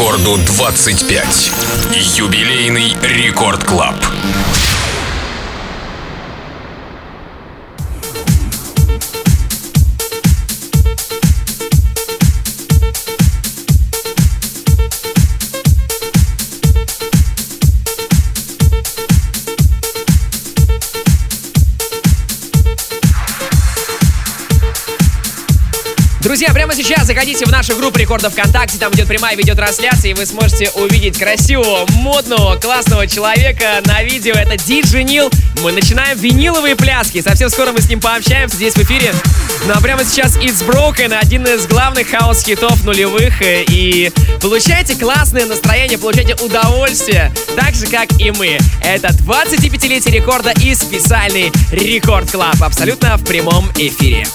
Рекорду 25. Юбилейный Рекорд Клаб. Заходите в нашу группу рекордов ВКонтакте, там идет прямая видеотрансляция, и вы сможете увидеть красивого, модного, классного человека на видео. Это DJ Nil. Мы начинаем виниловые пляски. Совсем скоро мы с ним пообщаемся здесь в эфире. Ну а прямо сейчас It's Broken, один из главных хаус-хитов нулевых. И получайте классное настроение, получайте удовольствие, так же, как и мы. Это 25-летие рекорда и специальный Record Club. Абсолютно в прямом эфире.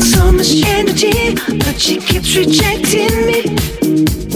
So much energy, but she keeps rejecting me.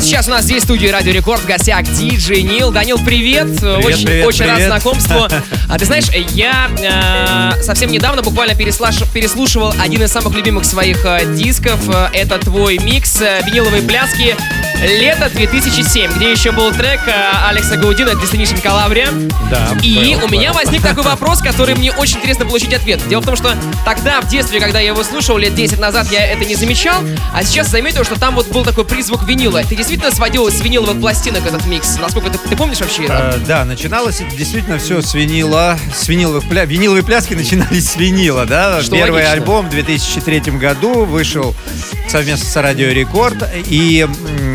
Прямо сейчас у нас здесь в студии Радио Рекорд в гостях Диджей Нил. Данил, привет. очень привет, очень рад привет. знакомству. А ты знаешь, я э, совсем недавно буквально переслаш- переслушивал один из самых любимых своих э, дисков. Э, Это твой микс э, виниловые пляски лето 2007, где еще был трек э, Алекса Гаудина Destination Calabria. Да, И понял, у меня возник такой вопрос, который мне очень интересно получить ответ. Дело в том, что тогда, в детстве, когда я его слушал, лет 10 назад, я это не замечал, а сейчас заметил, что там вот был такой призвук винила. Ты действительно сводил с виниловых пластинок этот микс? Насколько ты, ты помнишь вообще это? Э, да, начиналось это действительно все с винила, с виниловых пля... Виниловые пляски начинались с винила, да. Что Первый логично. альбом в 2003 году вышел совместно с Радио Рекорд. И,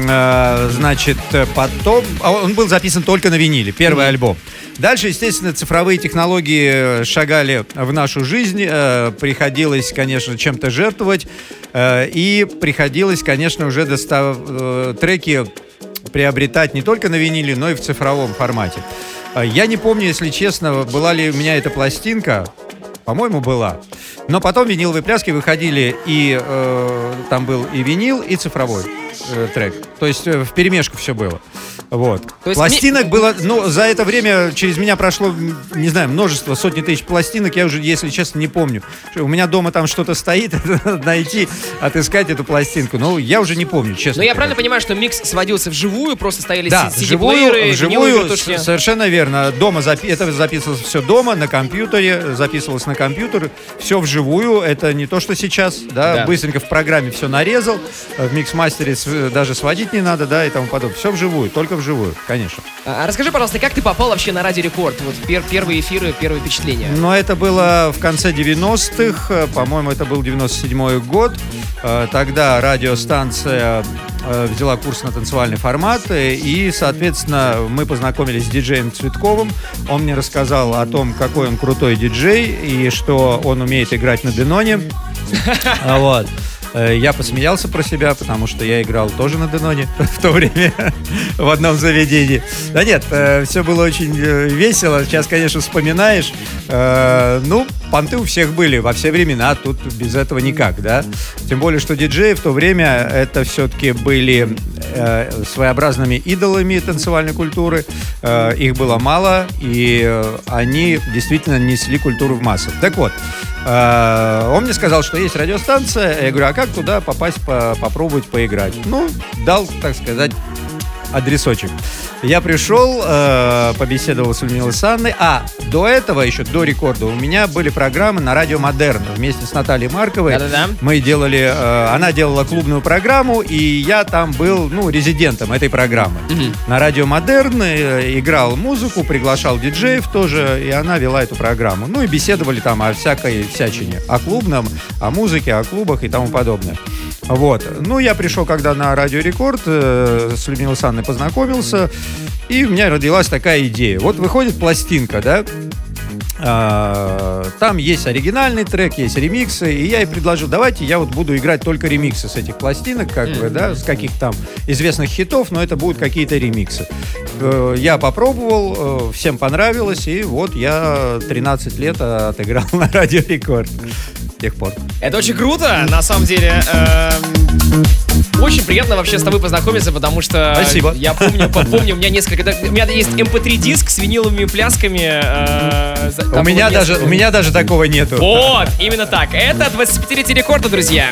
значит, потом... а Он был записан только на виниле, первый альбом. Дальше, естественно, цифровые технологии э, шагали в нашу жизнь. э, Приходилось, конечно, чем-то жертвовать. э, И приходилось, конечно, уже достав... э, треки приобретать не только на виниле, но и в цифровом формате. Я не помню, если честно, была ли у меня эта пластинка. По-моему, была. Но потом виниловые пляски выходили, и э, там был и винил, и цифровой э, трек. То есть э, в перемешку все было. Вот. То есть пластинок было, ну, за это время через меня прошло, не знаю, множество, сотни тысяч пластинок, я уже, если честно, не помню. У меня дома там что-то стоит, надо найти, отыскать эту пластинку. Ну, я уже не помню, честно. Но я сказать. правильно понимаю, что микс сводился вживую, просто стояли Да, CD-плееры, вживую, совершенно верно. Дома запи- это записывалось все дома, на компьютере, записывалось на компьютер, все вживую. Это не то, что сейчас, да, Да. быстренько в программе все нарезал, э, в микс-мастере даже сводить не надо, да, и тому подобное. Все вживую, только вживую, конечно. А расскажи, пожалуйста, как ты попал вообще на Радио Рекорд? Вот пер- первые эфиры, первые впечатления. Но это было в конце 90-х, э, по-моему, это был 97-й год. Э, Тогда радиостанция э, взяла курс на танцевальный формат, и, соответственно, мы познакомились с диджеем Цветковым. Он мне рассказал о том, какой он крутой диджей, и что он умеет играть на Деноне. А Вот. Э, Я посмеялся про себя, потому что я играл тоже на Деноне в то время в одном заведении. Да нет, все было очень э, весело. Сейчас, конечно, вспоминаешь. Э, Ну, понты у всех были во все времена, тут без этого никак, да. Тем более, что диджеи в то время это все-таки были э, своеобразными идолами танцевальной культуры. Э, Их было мало, и э, они действительно несли культуру в массы. Так вот, э, он мне сказал, что есть радиостанция. Я говорю, а как туда попасть, по- попробовать поиграть? Ну, дал, так сказать, адресочек. Я пришел, э, побеседовал с Людмилой Санной, а до этого, еще до рекорда, у меня были программы на радио Модерн вместе с Натальей Марковой. Да-да-да. Мы делали, э, она делала клубную программу, и я там был, ну, резидентом этой программы. На радио Модерн э, играл музыку, приглашал диджеев тоже, и она вела эту программу. Ну и беседовали там о всякой всячине, о клубном, о музыке, о клубах и тому подобное. Вот. Ну, я пришел, когда на Радио Рекорд э, с Людмилой Санной познакомился, и у меня родилась такая идея. Вот выходит пластинка, да, а, там есть оригинальный трек, есть ремиксы, и я ей предложил, давайте я вот буду играть только ремиксы с этих пластинок, как бы, да, с каких там известных хитов, но это будут какие-то ремиксы. Э, Я попробовал, э, всем понравилось, и вот я 13 лет отыграл на Радио Рекорд с тех пор. Это очень круто, на самом деле. эм, Очень приятно вообще с тобой познакомиться, потому что Спасибо. я помню, помню, у меня несколько, у меня есть MP3 диск с виниловыми плясками. э, У меня, даже, у меня даже такого нету. Вот, именно так. Это 25-летие рекорда, друзья.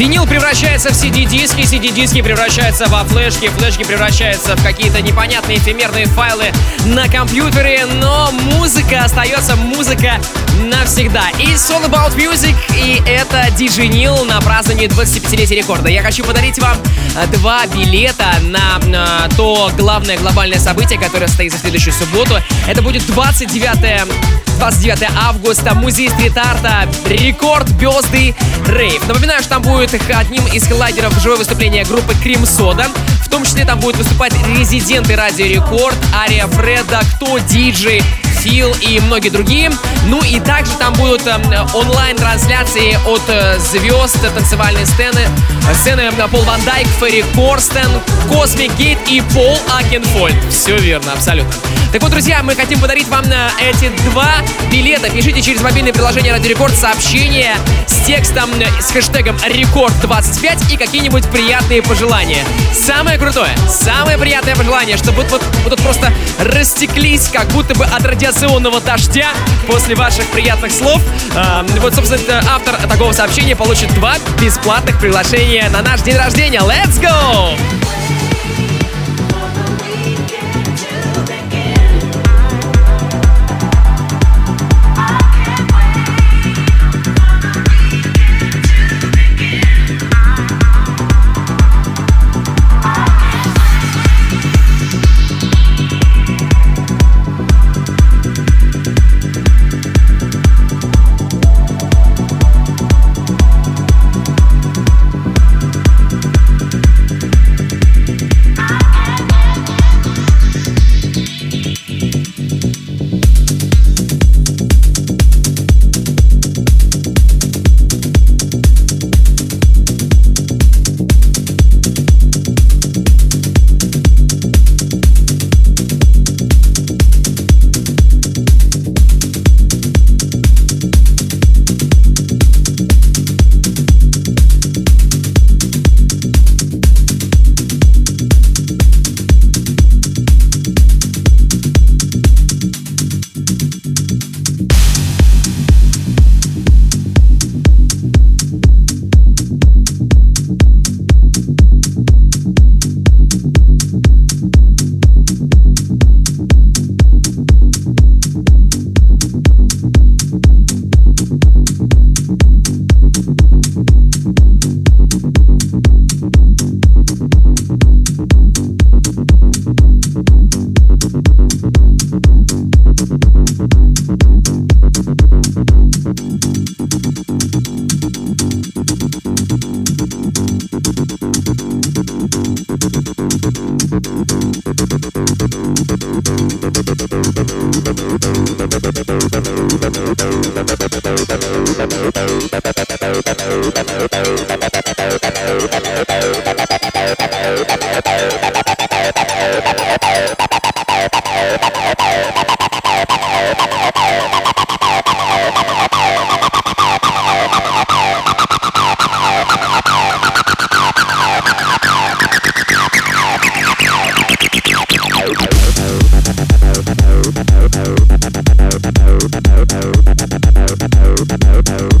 Винил превращается в CD-диски, CD-диски превращаются во флешки, флешки превращаются в какие-то непонятные эфемерные файлы на компьютере, но музыка остается музыка навсегда. И All About Music, и это DJ Нил на праздновании 25-летия рекорда. Я хочу подарить вам э, два билета на, на то главное глобальное событие, которое стоит за следующую субботу. Это будет 29 29 августа, музей стрит-арта, рекорд Безды Рейв. Напоминаю, что там будет одним из хедлайнеров живое выступление группы Cream Soda. В том числе там будут выступать резиденты Радио Рекорд, Ария Фреда, Кто DJ Feel и многие другие. Ну и также там будут э, онлайн-трансляции от э, звезд танцевальной сцены, сцены э, Paul van Dyk, Ferry Corsten, Cosmic Gate и Paul Oakenfold. Все верно, абсолютно. Так вот, друзья, мы хотим подарить вам на э, эти два билета. Пишите через мобильное приложение Радио Рекорд сообщение с текстом э, с хэштегом Рекорд25 и какие-нибудь приятные пожелания. Самое крутое, самое приятное пожелание, чтобы вот, вот, вот тут просто растеклись, как будто бы от радиационного дождя после ваших приятных слов. А, вот, собственно, автор такого сообщения получит два бесплатных приглашения на наш день рождения. Let's go! Oh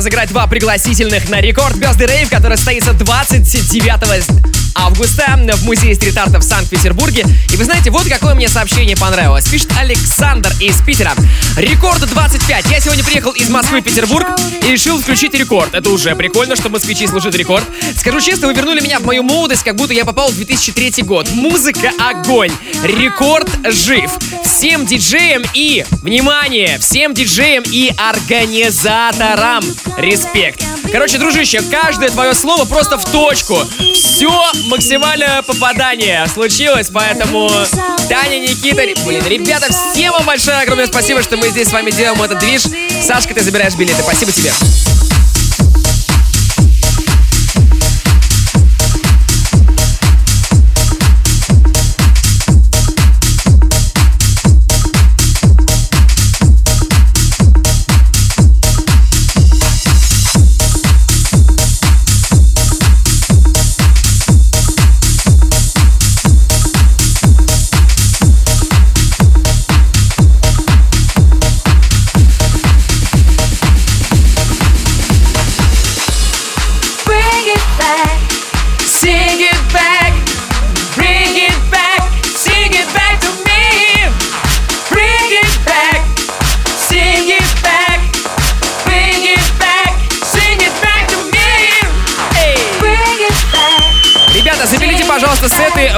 Разыграть два пригласительных на рекорд Birthday Rave, который состоится 29 августа в музее стрит-арта в Санкт-Петербурге. И вы знаете, вот какое мне сообщение понравилось. Пишет Александр из Питера. Рекорд 25. Я сегодня приехал из Москвы в Петербург и решил включить рекорд. Это уже прикольно, что москвичи слушают рекорд. Скажу честно, вы вернули меня в мою молодость, как будто я попал в 2003 год. Музыка огонь. Рекорд жив. Всем диджеям и, внимание, всем диджеям и организаторам респект. Короче, дружище, каждое твое слово просто в точку. Все максимальное попадание случилось, поэтому Таня, Никита, блин, ребята, всем вам большое огромное спасибо, что мы здесь с вами делаем этот движ. Сашка, ты забираешь билеты. Спасибо тебе.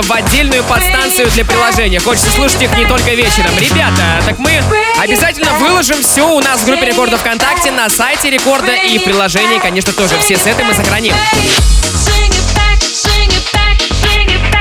В отдельную подстанцию для приложения. Хочется слушать их не только вечером. Ребята, так мы обязательно выложим все у нас в группе Рекорда ВКонтакте, на сайте Рекорда и в приложении, конечно, тоже. Все сеты мы сохраним. Sing it back, sing it back, bring it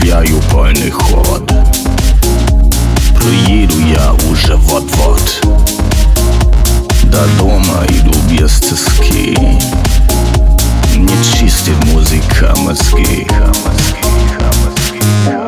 не сбавляю полный ход Приеду я уже вот-вот До дома иду без тоски не чистит музыка мозги. Классика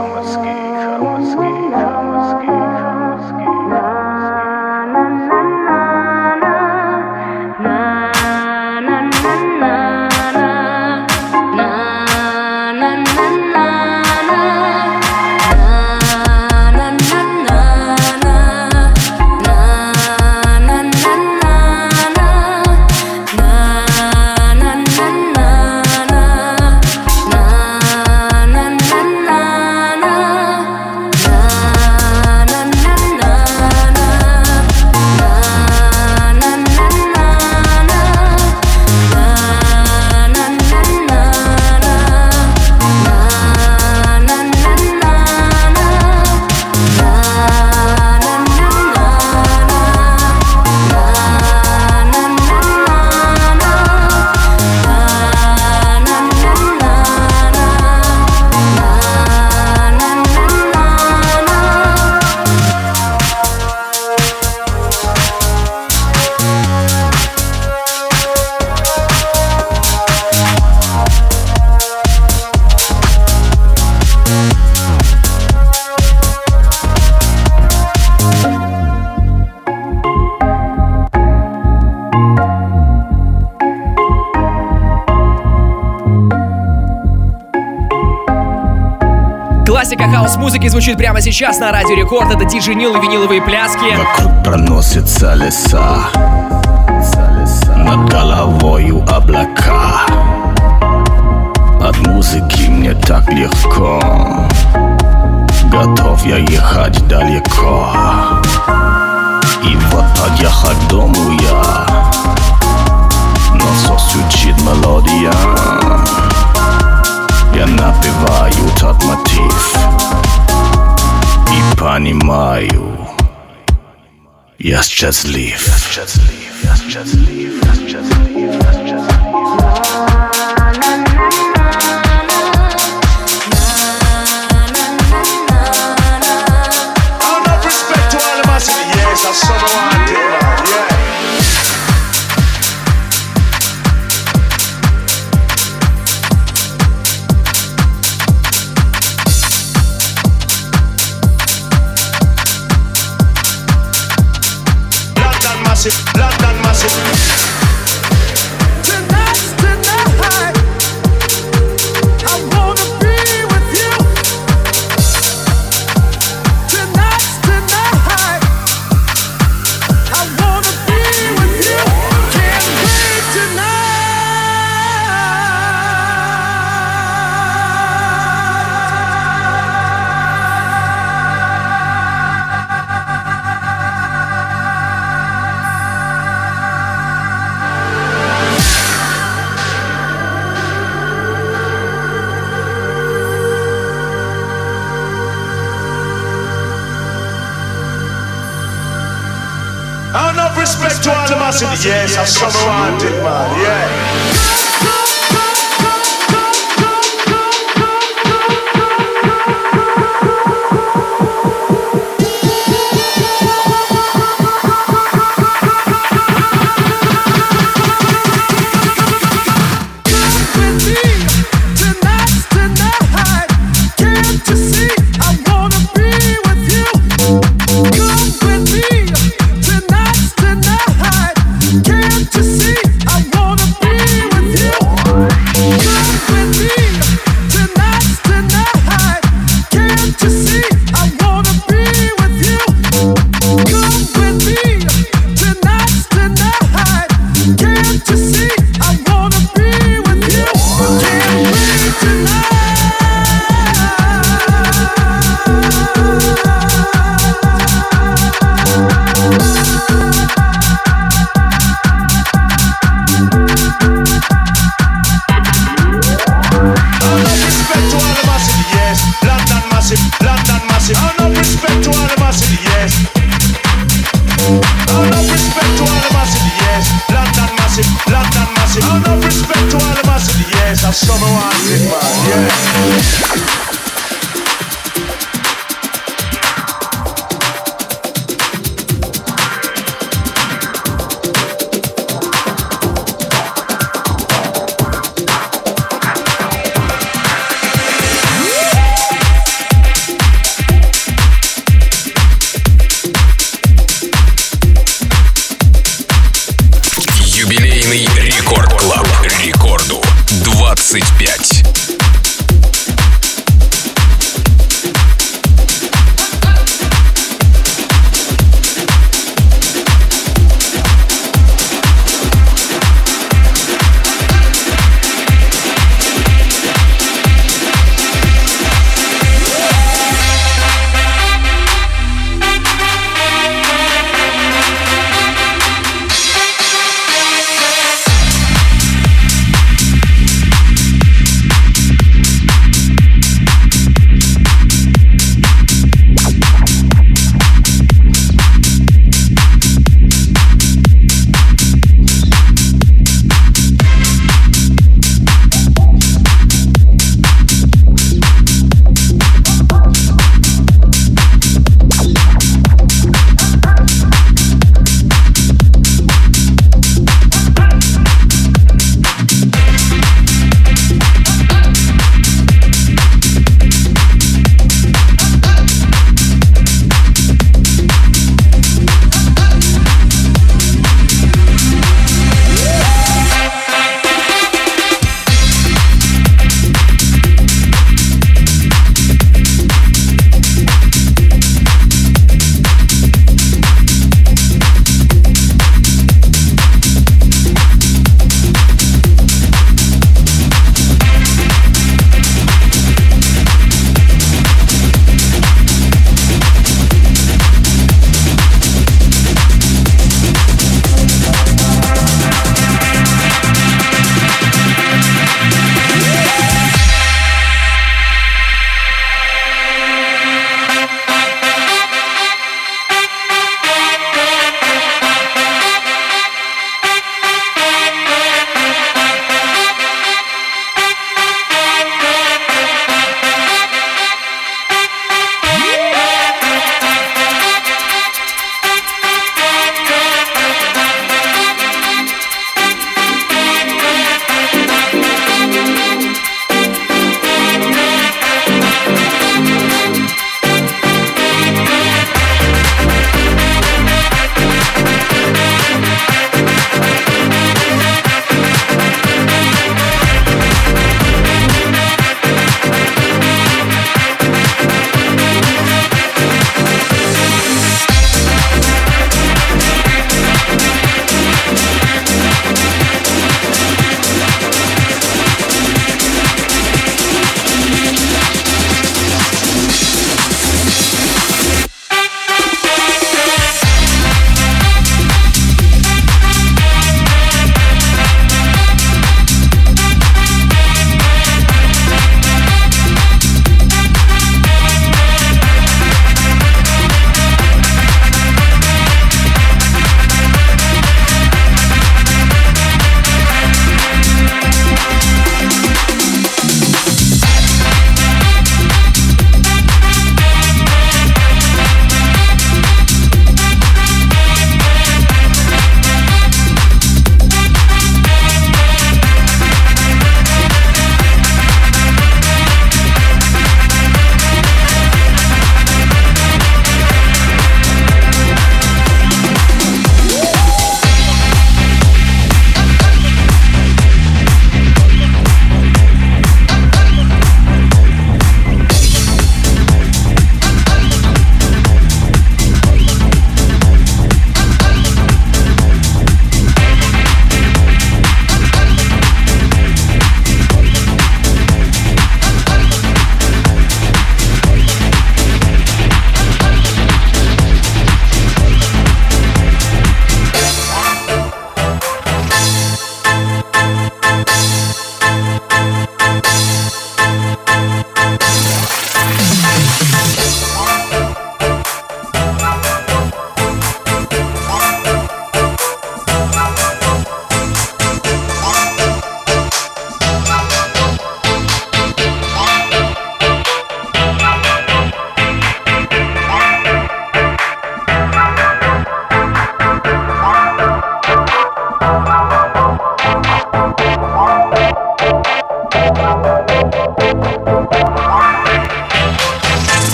звучит прямо сейчас на Радио Рекорд. Это Диджи Нил и виниловые пляски. Вокруг проносятся леса. Над головою облака. От музыки мне так легко. Готов я ехать далеко. И вот подъехать к дому я. Но все звучит мелодия. Я напеваю тот мотив И понимаю Я счастлив Я счастлив, я счастлив, я счастлив, я счастлив